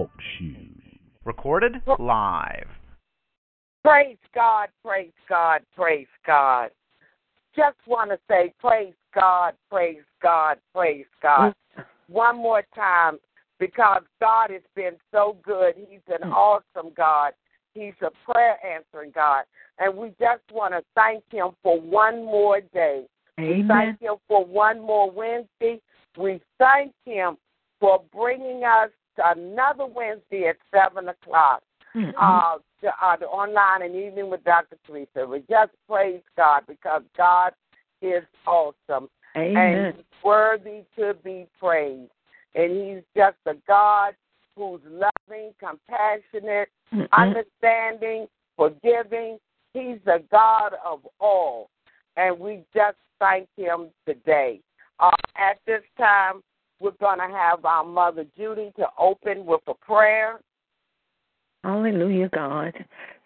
Talk Show. Recorded live. Praise God, praise God, praise God. Just want to say, praise God, praise God, praise God. One more time, because God has been so good. He's an hmm. awesome God. He's a prayer answering God. And we just want to thank Him for one more day. We Amen. thank Him for one more Wednesday. We thank Him for bringing us to another Wednesday at 7 o'clock. Mhm. Uh, to, uh, the online and evening with Dr. Teresa. We just praise God because God is awesome and Amen. He's worthy to be praised. And He's just a God who's loving, compassionate, Mhm. understanding, forgiving. He's the God of all. And we just thank Him today. Uh, at this time, we're going to have our Mother Judy to open with a prayer. Hallelujah, God.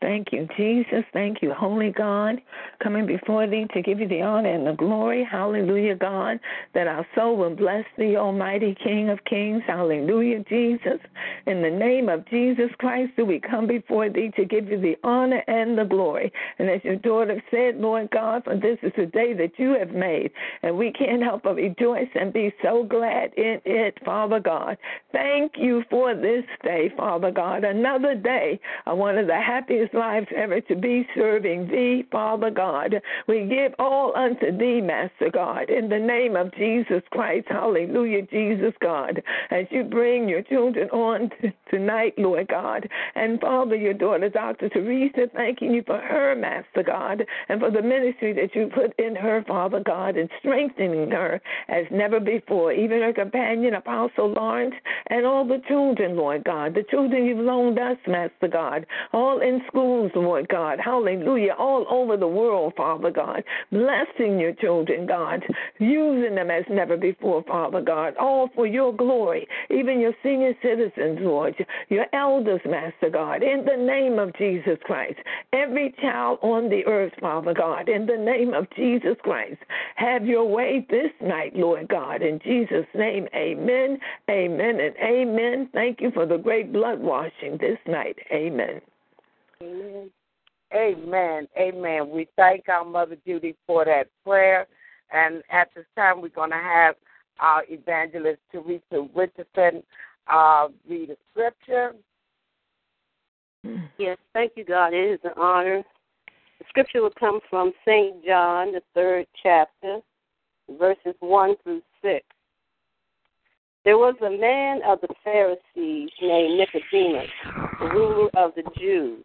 Thank you, Jesus. Thank you, Holy God. Coming before thee to give you the honor and the glory. Hallelujah, God. That our soul will bless thee, Almighty King of Kings. Hallelujah, Jesus. In the name of Jesus Christ, do we come before thee to give you the honor and the glory. And as your daughter said, Lord God, for this is the day that you have made, and we can't help but rejoice and be so glad in it, Father God. Thank you for this day, Father God. Another day, uh, one of the happiest lives ever to be serving thee, Father God. We give all unto thee, Master God, in the name of Jesus Christ. Hallelujah, Jesus God. As you bring your children on t- tonight, Lord God, and Father, your daughter, Dr. Teresa, thanking you for her, Master God, and for the ministry that you put in her, Father God, and strengthening her as never before. Even her companion, Apostle Lawrence, and all the children, Lord God, the children you've loaned us, Master God, all in schools, Lord God, hallelujah, all over the world, Father God, blessing your children, God, using them as never before, Father God, all for your glory, even your senior citizens, Lord, your elders, Master God, in the name of Jesus Christ, every child on the earth, Father God, in the name of Jesus Christ, have your way this night, Lord God, in Jesus' name, amen, amen, and amen. Thank you for the great blood washing this night, amen. Amen. Amen. We thank our Mother Judy for that prayer. And at this time, we're going to have our evangelist Teresa Richardson uh, read a scripture. Yes, thank you, God. It is an honor. The scripture will come from St. John, the third chapter, verses 1 through 6. There was a man of the Pharisees named Nicodemus, ruler of the Jews.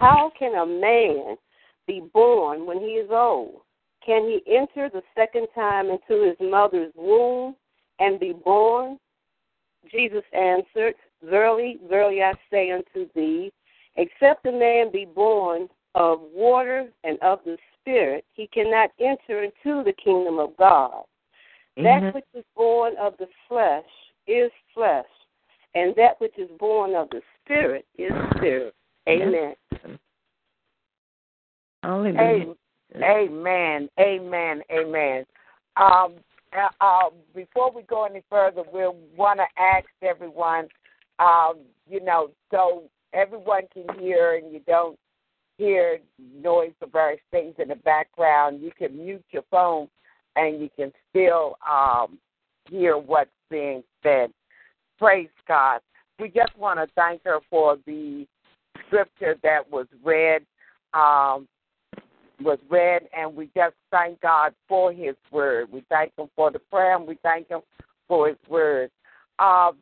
How can a man be born when he is old? Can he enter the second time into his mother's womb and be born? Jesus answered, Verily, verily, I say unto thee, except a man be born of water and of the Spirit, he cannot enter into the kingdom of God. Amen. That mm-hmm. which is born of the flesh is flesh, and that which is born of the Spirit is spirit. Amen. Hallelujah. Amen. Amen. Amen. Um, uh, uh, before we go any further, we'll want to ask everyone, um, you know, so everyone can hear and you don't hear noise of various things in the background. You can mute your phone and you can still um, hear what's being said. Praise God. We just want to thank her for the scripture that was read. Um, was read, and we just thank God for His word. We thank Him for the prayer, and we thank Him for His word. Uh,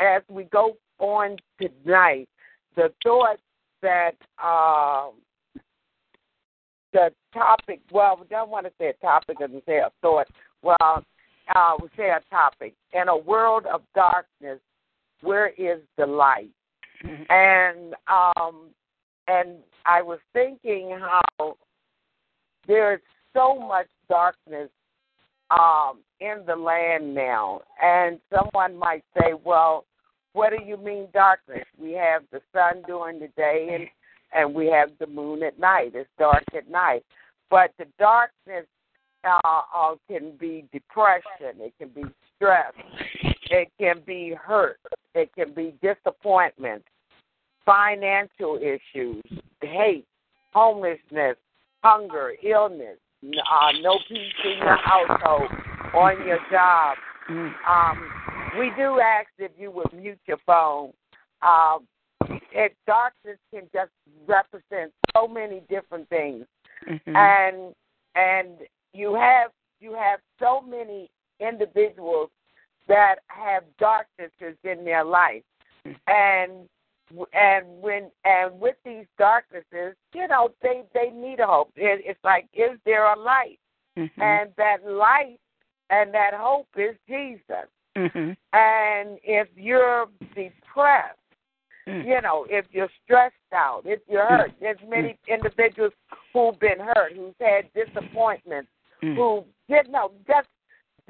as we go on tonight, the thought that um, the topic, well, we don't want to say a topic and say a thought. Well, uh, we say a topic. In a world of darkness, where is the light? Mhm. And um and I was thinking how there's so much darkness um in the land now. And someone might say, Well, what do you mean darkness? We have the sun during the day and and we have the moon at night. It's dark at night. But the darkness uh, uh, can be depression. It can be stress. It can be hurt. It can be disappointment, financial issues, hate, homelessness, hunger, illness, uh, no peace in your household, on your job. Um, we do ask if you would mute your phone. Um, it, darkness can just represent so many different things Mhm. and and you have you have so many individuals that have darknesses in their life and and when and with these darknesses you know they they need a hope it, it's like is there a light Mhm. and that light and that hope is jesus Mhm. and if you're depressed Mhm. you know, if you're stressed out, if you're hurt. There's many individuals who've been hurt, who's had disappointments, Mhm. who you know, just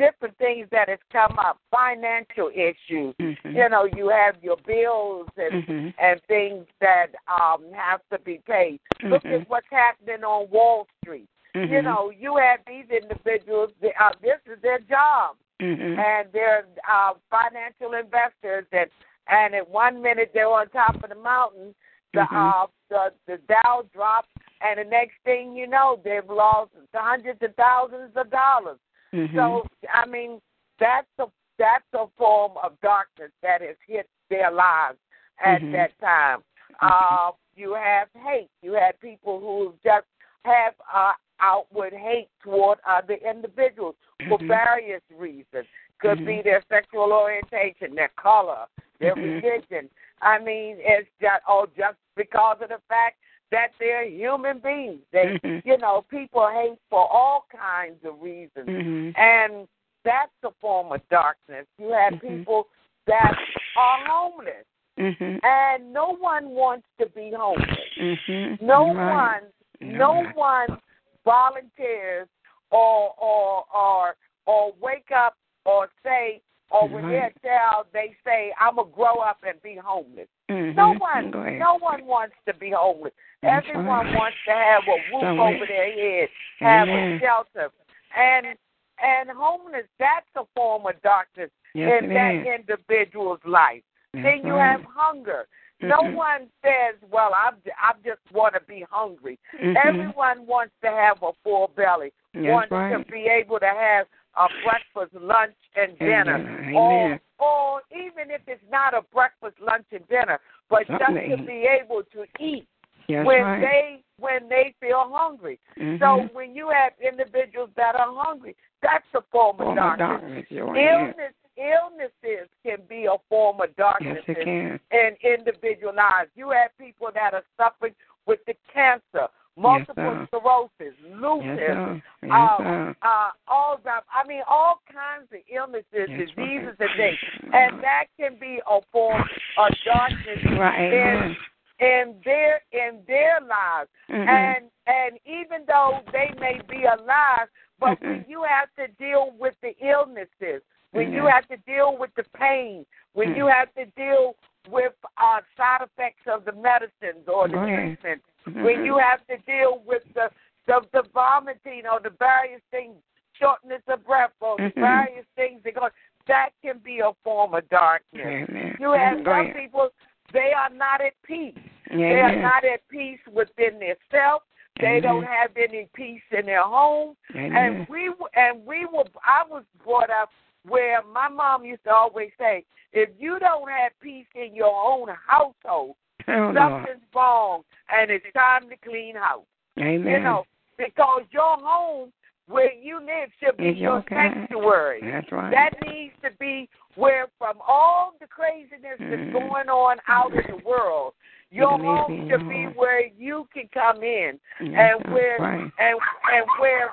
different things that has come up, financial issues. Mhm. You know, you have your bills and Mhm. and things that um have to be paid. Look Mhm. at what's happening on Wall Street. You Mhm. know, you have these individuals. Uh, this is their job Mhm. and they're uh, financial investors and and at one minute they're on top of the mountain the uh the the Dow drops and the next thing you know they've lost hundreds of thousands of dollars Mhm. so i mean that's a that's a form of darkness that has hit their lives at Mhm. that time uh you have hate you have people who just have uh outward hate toward other individuals for Mhm. various reasons. Could Mhm. be their sexual orientation, their color, their Mhm. religion. I mean, it's just oh, just because of the fact that they're human beings. They, Mhm. you know, people hate for all kinds of reasons, Mhm. and that's a form of darkness. You have Mhm. people that are homeless, Mhm. and no one wants to be homeless. Mhm. No right. one, You're no one volunteers or or or or wake up or say or when they're Right. a child they say I'm gonna grow up and be homeless. Mhm. No one, no one wants to be homeless. That's Everyone right. wants to have a roof So over their head, have Amen. a shelter, and and homeless. That's a form of darkness Yes, in that is. individual's life. That's Then you have hunger. No Mhm. one says, "Well, I I just want to be hungry." Mhm. Everyone wants to have a full belly, That's wants to be able to have a breakfast, lunch, and dinner, or or even if it's not a breakfast, lunch, and dinner, but just to be able to eat Yes, when right. they when they feel hungry. Mhm. So when you have individuals that are hungry, that's a form of Form of darkness. darkness, right. Yes. Illness, illnesses can be a form of darkness Yes, it in, can. in individual lives. You have people that are suffering with the cancer, multiple sir. sclerosis, Yes, lupus. Yes, uh, uh, all that. I mean, all kinds of illnesses, diseases, right. and things, and that can be a form of darkness Right. in in their in their lives. Mhm. And and even though they may be alive, but when Mhm. you have to deal with the illnesses, when you have to deal with the pain, when Mm. you have to deal with uh, side effects of the medicines or the Go ahead. Mhm. you have to deal with the, the the vomiting or the various things, shortness of breath or the Mhm. various things that go, that can be a form of darkness. Amen. You have Go some people they are not at peace. They are not at peace within themselves. They Amen. don't have any peace in their home. Amen. And we and we were. I was brought up where my mom used to always say, if you don't have peace in your own household, Oh, Lord. something's wrong, and it's time to clean house. Amen. You know, because your home where you live should be your your sanctuary. That's right. That needs to be where, from all the craziness that's Mhm. going on out in the world, your You need to be home should be where you can come in Yes, and where right. and and where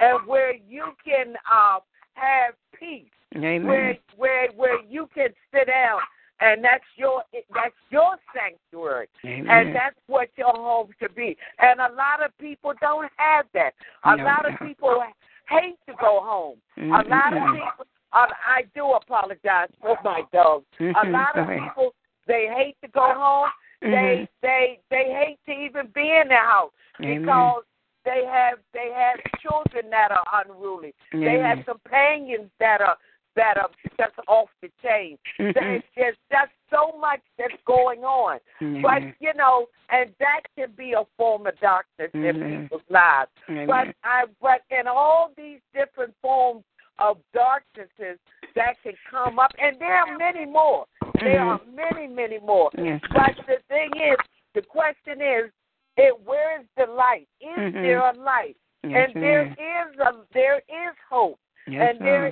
and where you can uh, have peace, Amen. where where where you can sit down and that's your that's your sanctuary, Amen. and that's what your home should be. And a lot of people don't have that. A No, lot of no. people hate to go home. A lot of people. Uh, I do apologize for my dog. A Mhm, lot of people they hate to go home. They Mhm. they they hate to even be in their house Amen. because they have they have children that are unruly. They have companions that are that are just off the chain. Mhm. There's just so much that's going on. But you know, and that can be a form of darkness in Mhm. people's lives. But I but in all these different forms of darknesses that can come up, and there are many more. There Mhm. are many, many more. But the thing is, the question is, it, where is the light? Is Mhm. there a light? And there is a there is hope, Yes, and there Lord. is a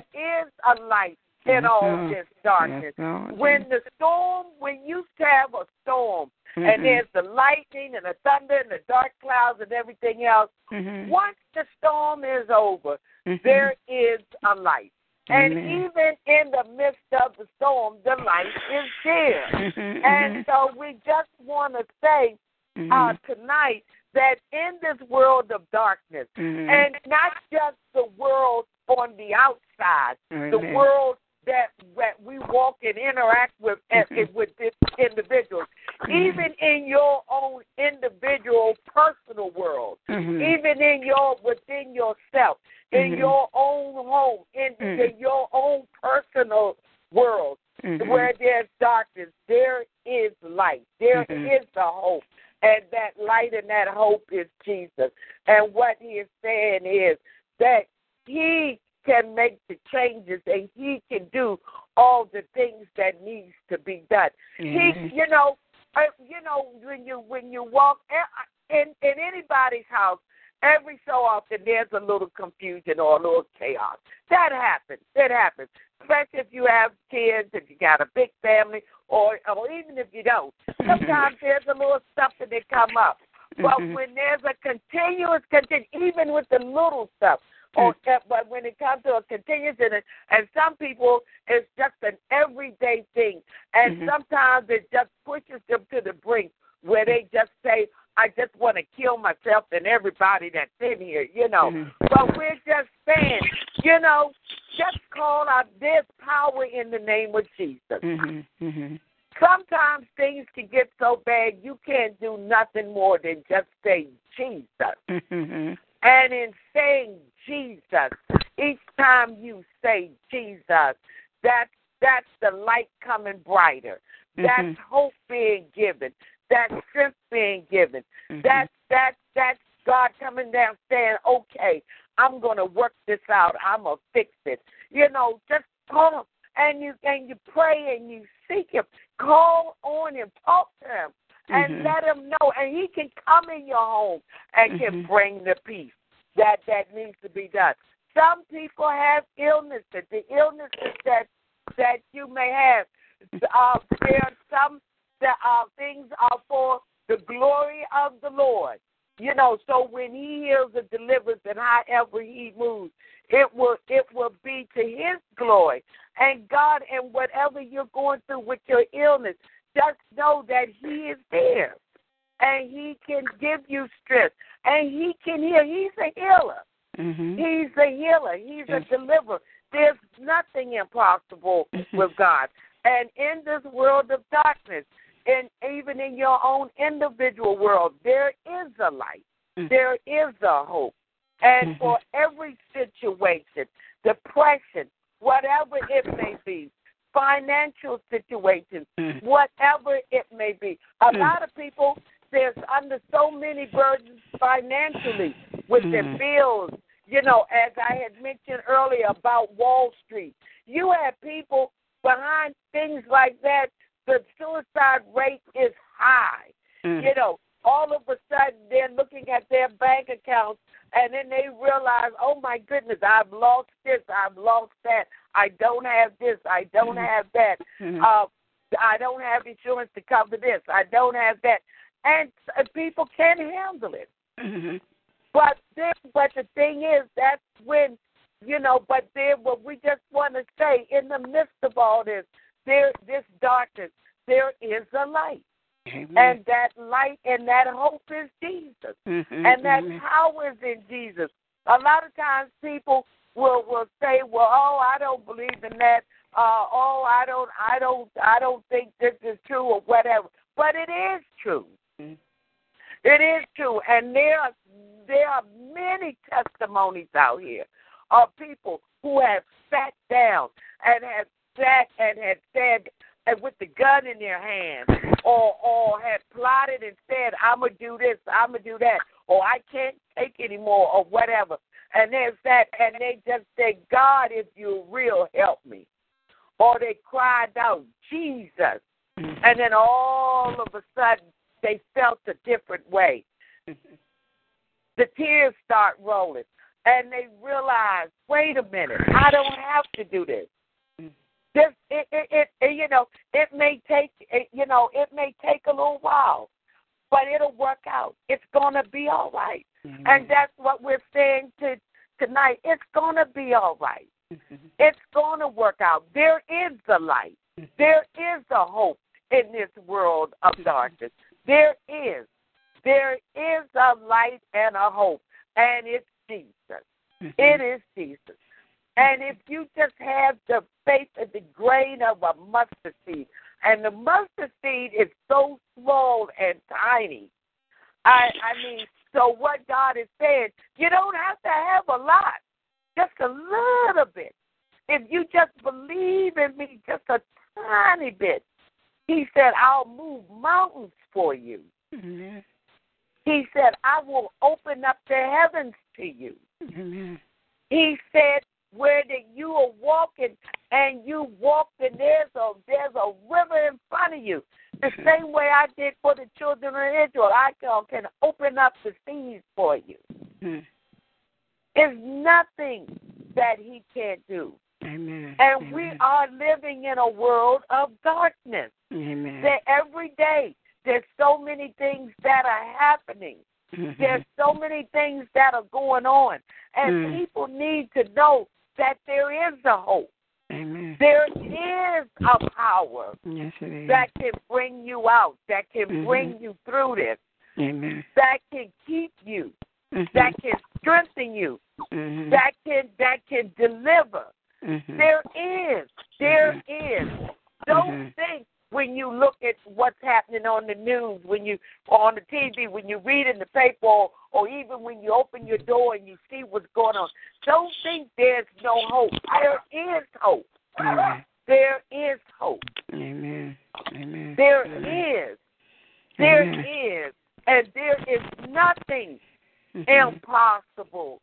all Lord. this darkness. Yes, When the storm, when you have a storm, Mhm. and there's the lightning and the thunder and the dark clouds and everything else, Mhm. once the storm is over, Mhm. there is a light. And Amen. even in the midst of the storm, the light is there. Mhm, And so we just want to say uh, mhm, tonight that in this world of darkness, mhm. and not just the world on the outside, the world that that we walk and interact with Mhm. and with this individuals, Mhm. even in your own individual personal world, Mhm. even in your within yourself, in Mhm. your own home, in, Mhm. in your own personal world, Mhm. where there's darkness, there is light. There is the hope. And that light and that hope is Jesus. And what he is saying is that he can make the changes and he can do all the things that needs to be done. Amen. He, you know, uh, you know when you when you walk in, in anybody's house, every so often there's a little confusion or a little chaos. That happens. It happens. Especially if you have kids, if you got a big family, or or even if you don't. Sometimes there's a little stuff that they come up. But Mhm. when there's a continuous, continu- even with the little stuff, or but when it comes to a continuous, and, and some people, it's just an everyday thing, and Mhm. sometimes it just pushes them to the brink where they just say, "I just want to kill myself and everybody that's in here," you know. Mhm. But we're just saying, you know, just call out. this power in the name of Jesus Mhm. Mhm. sometimes things can get so bad you can't do nothing more than just say Jesus. Mhm. And in saying Jesus, each time you say Jesus, that's that's the light coming brighter. That's Mhm. hope being given. That's strength being given. Mhm. That's that's that's God coming down saying, Okay, I'm gonna work this out. I'm gonna fix it. You know, just call him and you and you pray and you seek him. Call on him, talk to him, and Mhm. let him know. And he can come in your home and can Mhm. bring the peace that that needs to be done. Some people have illnesses. The illnesses that that you may have, uh, there are some that uh, things are for the glory of the Lord. You know, so when He heals and delivers, and however He moves, it will it will be to His glory. And God, and whatever you're going through with your illness, just know that He is there, and He can give you strength, and He can heal. He's a healer. Mhm. He's a healer. He's a deliverer. There's nothing impossible Mhm. with God. And in this world of darkness, and even in your own individual world, there is a light. Mhm. There is a hope. And Mhm. for every situation, depression, whatever it may be, financial situations, Mhm. whatever it may be. A Mm. lot of people there's under so many burdens financially with their Mm. bills. You know, as I had mentioned earlier about Wall Street, you have people behind things like that. The suicide rate is high. Mhm. You know, all of a sudden they're looking at their bank accounts and then they realize, oh my goodness, I've lost this, I've lost that, I don't have this, I don't Mhm. have that, Mhm. uh, I don't have insurance to cover this, I don't have that, and people can't handle it. Mhm. But then, but the thing is, that's when you know. But then, what we just want to say, in the midst of all this, there this darkness, there is a light. Amen. And that light and that hope is Jesus. Mhm, And that mhm. power is in Jesus. A lot of times people will will say, Well, oh, I don't believe in that. Uh, oh, I don't I don't I don't think this is true or whatever. But it is true. It is true. And there are there are many testimonies out here of people who have sat down and have sat and had said and with the gun in their hand or or had plotted and said, I'm gonna do this, I'm gonna do that, or I can't take anymore or whatever. And they sat and they just said, God, if you're real, help me. Or they cried out, Jesus. Mhm. And then all of a sudden they felt a different way. The tears start rolling. And they realize, wait a minute, I don't have to do this. This it, it, it, you know, it may take it, you know, it may take a little while, but it'll work out. It's gonna be all right. Mhm. And that's what we're saying to tonight. It's gonna be all right. Mhm. It's gonna work out. There is the light. There is a hope in this world of darkness. There is. There is a light and a hope, and it's Jesus. Mhm. It is Jesus. And if you just have the faith of the grain of a mustard seed, and the mustard seed is so small and tiny, I I mean, so what God is saying, you don't have to have a lot, just a little bit. If you just believe in me just a tiny bit, He said, I'll move mountains for you. Mhm. He said, I will open up the heavens to you. Mhm. He said, where that you are walking and you walked and there's a there's a river in front of you. The same way I did for the children of Israel. I can, can open up the seas for you. Mhm. There's nothing that he can't do. Amen. And we are living in a world of darkness. Amen. That every day there's so many things that are happening. Mhm. There's so many things that are going on. And Mm. people need to know that there is a hope. Amen. There is a power Yes, it is. that can bring you out, that can Mhm. bring you through this, Amen. that can keep you, Mhm. that can strengthen you, Mhm. that can that can deliver. Mhm. There is, there is. Don't Mhm. think when you look at what's happening on the news, when you or on the TV, when you read in the paper, or, or even when you open your door and you see what's going on. Don't think there's no hope. There is hope. Amen. There is hope. Amen. Amen. There Amen. is. There Amen. is. And there is nothing Mhm. impossible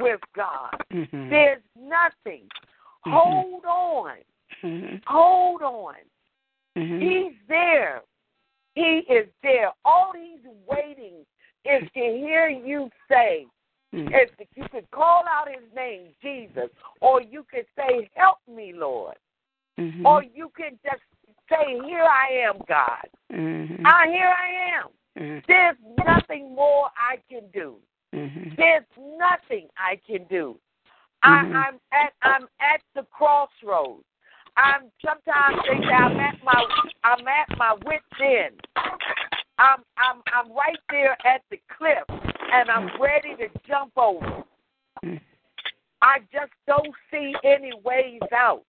with God. Mhm. There's nothing. Mhm. Hold on. Mhm. Hold on. Mhm. He's there. He is there. All he's waiting is to hear you say, Mhm. if you could call out his name, Jesus, or you could say, Help me, Lord. Mhm. Or you can just say, Here I am, God. Mhm. Ah, here I am. Mhm. There's nothing more I can do. Mhm. There's nothing I can do. Mhm. I, I'm at I'm at the crossroads. I'm sometimes they say I'm at my I'm at my wit's end. I'm I'm I'm right there at the cliff and I'm ready to jump over. Mhm. I just don't see any ways out.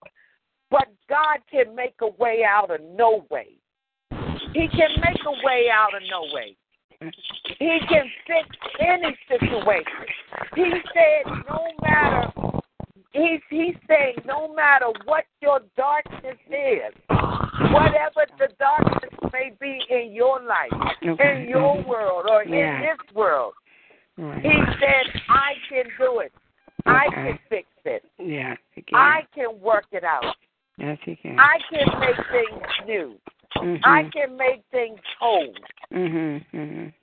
But God can make a way out of no way. He can make a way out of no way. He can fix any situation. He said, no matter, he's, he's saying, no matter what your darkness is, whatever the darkness may be in your life, in your world, or Yeah. in this world, Right. he said, I can do it. I can fix it. Yeah. Can. I can work it out. yes, he can. I can make things new. Mhm. I can make things whole. Mhm. Mhm.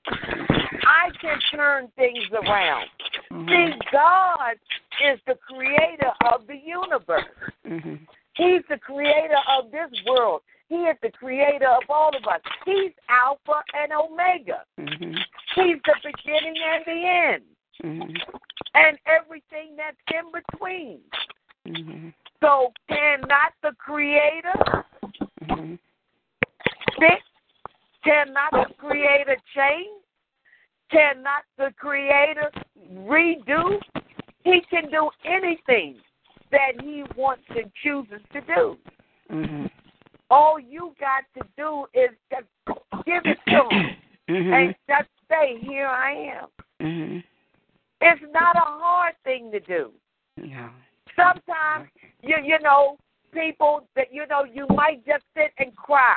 I can turn things around. Mhm. See, God is the creator of the universe. Mhm. He's the creator of this world. He is the creator of all of us. He's Alpha and Omega. Mhm. He's the beginning and the end, Mhm. and everything that's in between. Mhm. So, cannot the creator Mhm. fix? Cannot the Creator change? Cannot the Creator redo? He can do anything that He wants and chooses to do. Mhm. All you got to do is just give it to Him Mhm. and just say, Here I am. Mhm. It's not a hard thing to do. No. Sometimes you you know people that you know you might just sit and cry,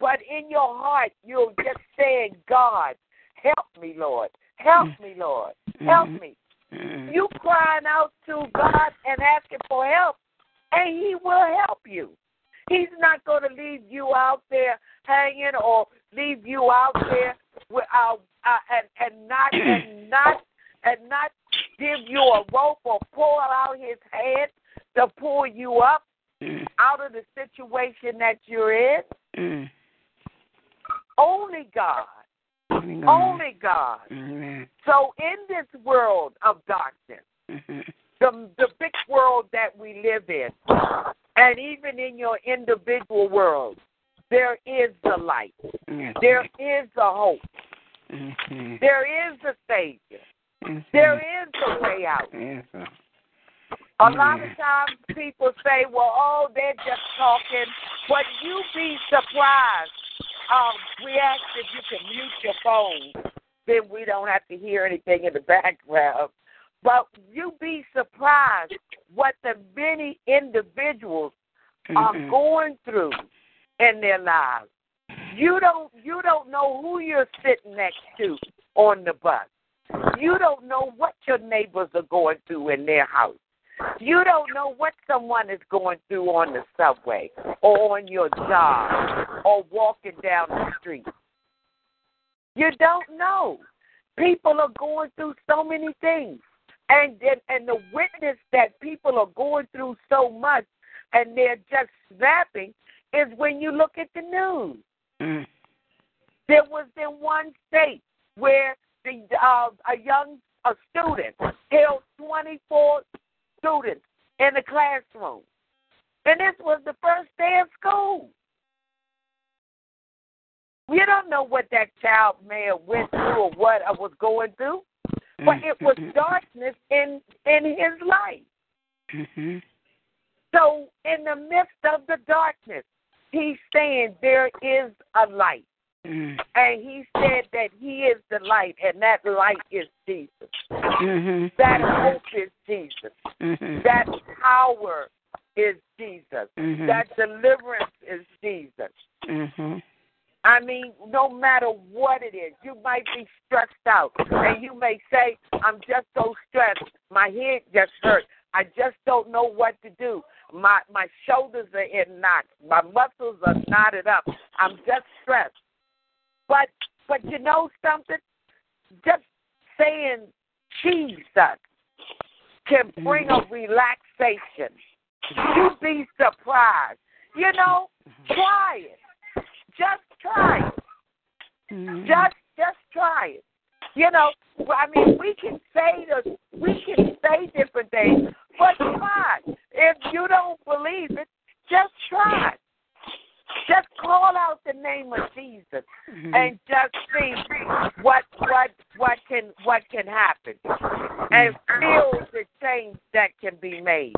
but in your heart you're just saying, God, help me, Lord, help me, Lord, help Mhm. me. Mhm. You crying out to God and asking for help, and He will help you. He's not going to leave you out there hanging or leave you out there without uh, and and not and not and not give you a rope or pull out His hand to pull you up Mhm. out of the situation that you're in. Only God, Only God. only God. Amen. So in this world of darkness. Mhm. the the big world that we live in, and even in your individual world, there is the light. There is the hope. Mhm. There is the savior. Yes. There is the way out. Yes. A lot of times people say, "Well, oh, they're just talking," but you be surprised. Um, we ask if you can mute your phone, then we don't have to hear anything in the background. But you be surprised what the many individuals are Mhm. going through in their lives. You don't you don't know who you're sitting next to on the bus. You don't know what your neighbors are going through in their house. You don't know what someone is going through on the subway or on your job or walking down the street. You don't know. People are going through so many things. And and, and the witness that people are going through so much and they're just snapping is when you look at the news. Mhm. There was in one state where the uh, a young a student held 24 students in the classroom, and this was the first day of school. We don't know what that child may have went through or what I was going through, but it was Mhm. darkness in in his life. Mhm. So in the midst of the darkness, he's saying there is a light. Mhm. And he said that he is the light, and that light is Jesus. Mhm. That hope is Jesus. Mhm. That power is Jesus. Mhm. That deliverance is Jesus. Mhm. I mean, no matter what it is, you might be stressed out, and you may say, I'm just so stressed. My head just hurts. I just don't know what to do. My my shoulders are in knots. My muscles are knotted up. I'm just stressed. But but you know something? Just saying Jesus can bring a relaxation. You'd be surprised. You know, try it. Just try it. Mhm. Just just try it. You know, I mean, we can say the we can say different things, but try. If you don't believe it, just try. Just call out the name of Jesus Mhm. and just see what what what can what can happen, and feel the change that can be made.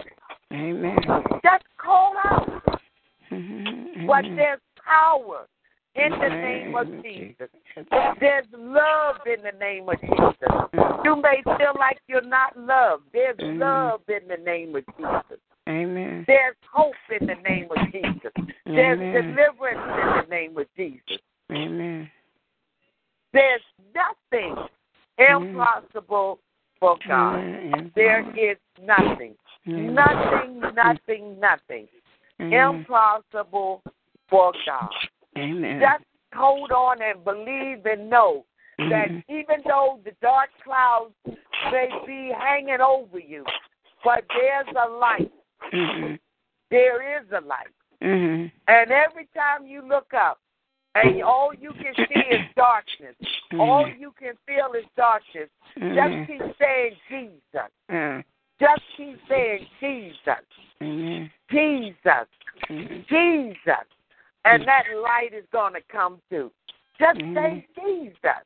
Amen. Just call out, Mhm. but Amen. there's power in the name of Jesus. There's love in the name of Jesus. You may feel like you're not loved. There's Mhm. love in the name of Jesus. Amen. There's hope in the name of Jesus. There's Amen. deliverance in the name of Jesus. Amen. There's nothing impossible for God. Amen. There is nothing. Amen. Nothing, nothing, nothing impossible for God. Amen. Just hold on and believe and know that Mhm. even though the dark clouds may be hanging over you, but there's a light. Mhm. There is a light. Mhm. And every time you look up, and all you can see is darkness, all Mhm. you can feel is darkness, just Mhm. keep saying Jesus. Yeah. Just keep saying Jesus. Jesus. Mhm. Jesus. and that light is going to come to. Just say Jesus.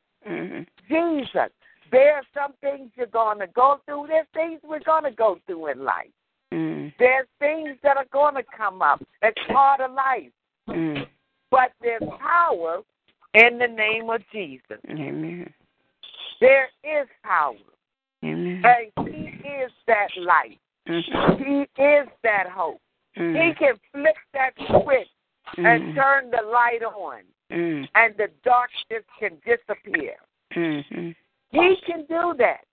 Jesus. There are some things you're going to go through. There's things we're going to go through in life. Mhm. There's things that are going to come up. It's part of life. Mhm. But there's power in the name of Jesus. Amen. There is power. Amen. And He is that light. Mhm. He is that hope. He Mhm. can flip that switch and Mhm. turn the light on, Mhm. and the darkness can disappear. Mhm. He can do that.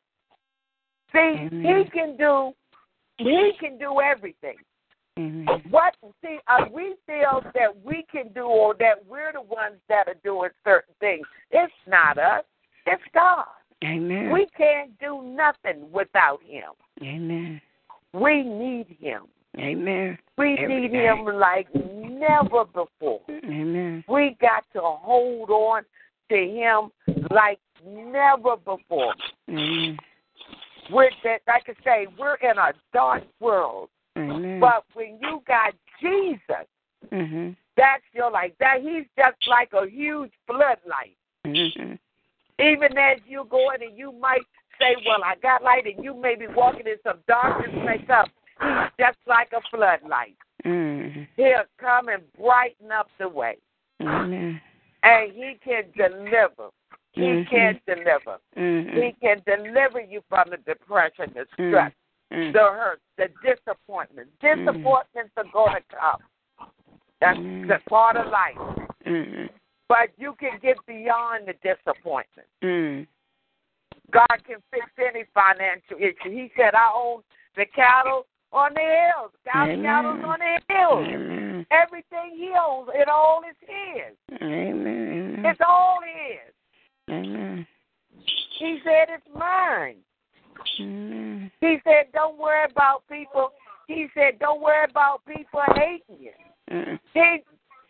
See, he can do he can do everything. Amen. What see uh, we feel that we can do or that we're the ones that are doing certain things. It's not us. It's God. Amen. We can't do nothing without him. Amen. We need him. Amen. We Every need day. him like never before. Amen. We got to hold on to him like never before. Amen. We're that, like I say, we're in a dark world. But when you got Jesus, Mhm. that's your light. That he's just like a huge floodlight. Mhm. Even as you go in and you might say, Well, I got light and you may be walking in some darkness make up. He's just like a floodlight. Mhm. He'll come and brighten up the way. And he can deliver. He Mhm. can deliver. He Mhm. can deliver you from the depression, the stress, Mhm. the hurt, the disappointment. Disappointments are going to come. That's Mm. the part of life. But you can get beyond the disappointment. God can fix any financial issue. He said, I own the cattle on the hills. Cattle Amen. cattle's on the hills. Amen. Everything he owns, it all is his. Amen. It's all his. Amen. He said, It's mine. Amen. He said, Don't worry about people. He said, Don't worry about people hating you. He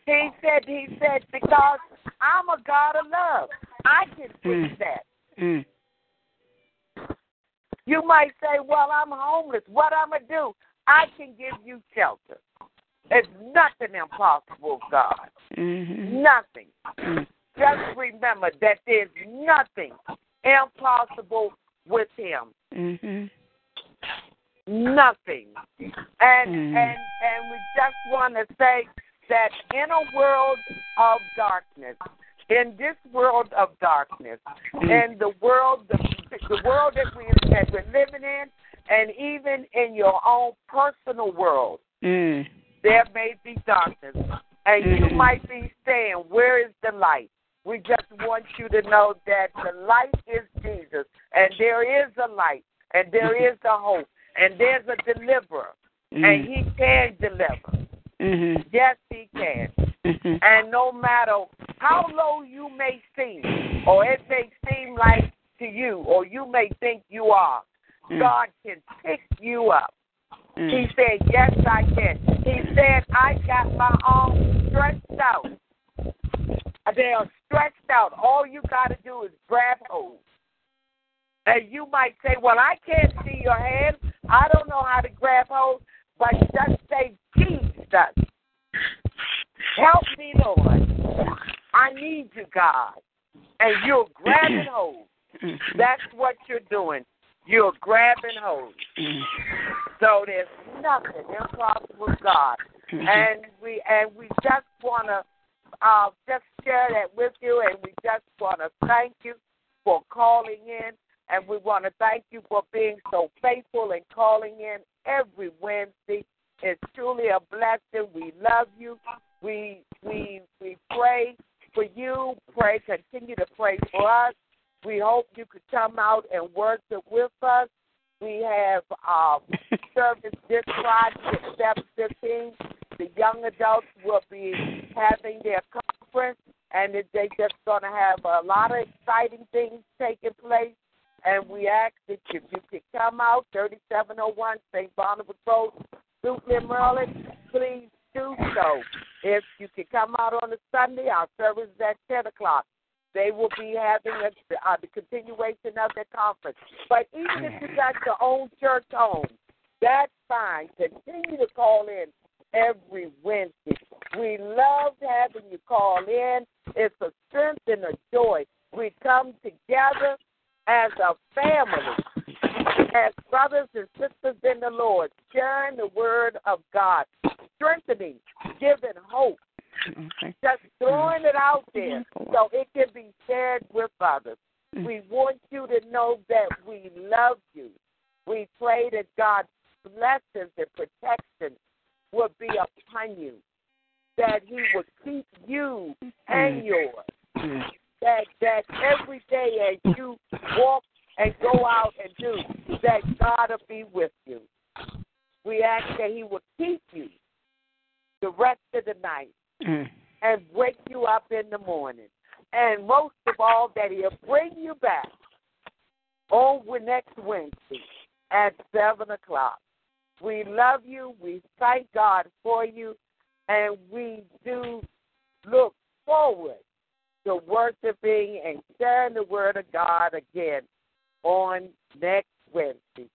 he said he said because I'm a God of love. I can fix Mm. that. Mhm. You might say, Well, I'm homeless. What I'm gonna do? I can give you shelter. It's nothing impossible, God. Mhm. Nothing. Just remember that there's nothing impossible with him. Mhm. Nothing. And Mm. and and we just want to say that in a world of darkness, in this world of darkness, Mm. in the world the, the world that we that we're living in, and even in your own personal world, Mhm. there may be darkness. And you Mhm. might be saying, Where is the light? We just want you to know that the light is Jesus, and there is a light, and there is a hope, and there's a deliverer, and Mhm. he can deliver. Mhm. Yes, he can. Mhm. And no matter how low you may seem, or it may seem like to you, or you may think you are, Mm. God can pick you up. He Mm. said, Yes, I can. He said, I got my arms stretched out. They are stretched out. All you got to do is grab hold. And you might say, Well, I can't see your hand. I don't know how to grab hold. But just say, Jesus, help me, Lord. I need you, God. And you're grabbing hold. That's what you're doing. You're grabbing hold. So there's nothing impossible God. And we and we just wanna uh just share that with you and we just wanna thank you for calling in and we wanna thank you for being so faithful and calling in every Wednesday. It's truly a blessing. We love you. We we we pray for you. Pray, continue to pray for us. We hope you could come out and worship with us. We have um, service this Friday seven fifteen. The young adults will be having their conference, and it- they just going to have a lot of exciting things taking place. And we ask that if you could come out, thirty-seven oh one St. Barnabas Road, Brooklyn, Maryland, please do so. If you could come out on a Sunday, our service is at ten o'clock. They will be having a, uh, the continuation of their conference. But even if you got your own church home, that's fine. Continue to call in every Wednesday. We love having you call in. It's a strength and a joy. We come together as a family, as brothers and sisters in the Lord, sharing the word of God, strengthening, giving hope, Okay. just throwing it out there so it can be shared with others. Mm. We want you to know that we love you. We pray that God blesses and protection will be upon you, that He will keep you and yours, Mm. that that every day as you walk and go out and do, that God will be with you. We ask that He will keep you the rest of the night Mm. and wake you up in the morning. And most of all, that He'll bring you back over next Wednesday at 7 o'clock. We love you. We thank God for you. And we do look forward to worshiping and sharing the word of God again on next Wednesday.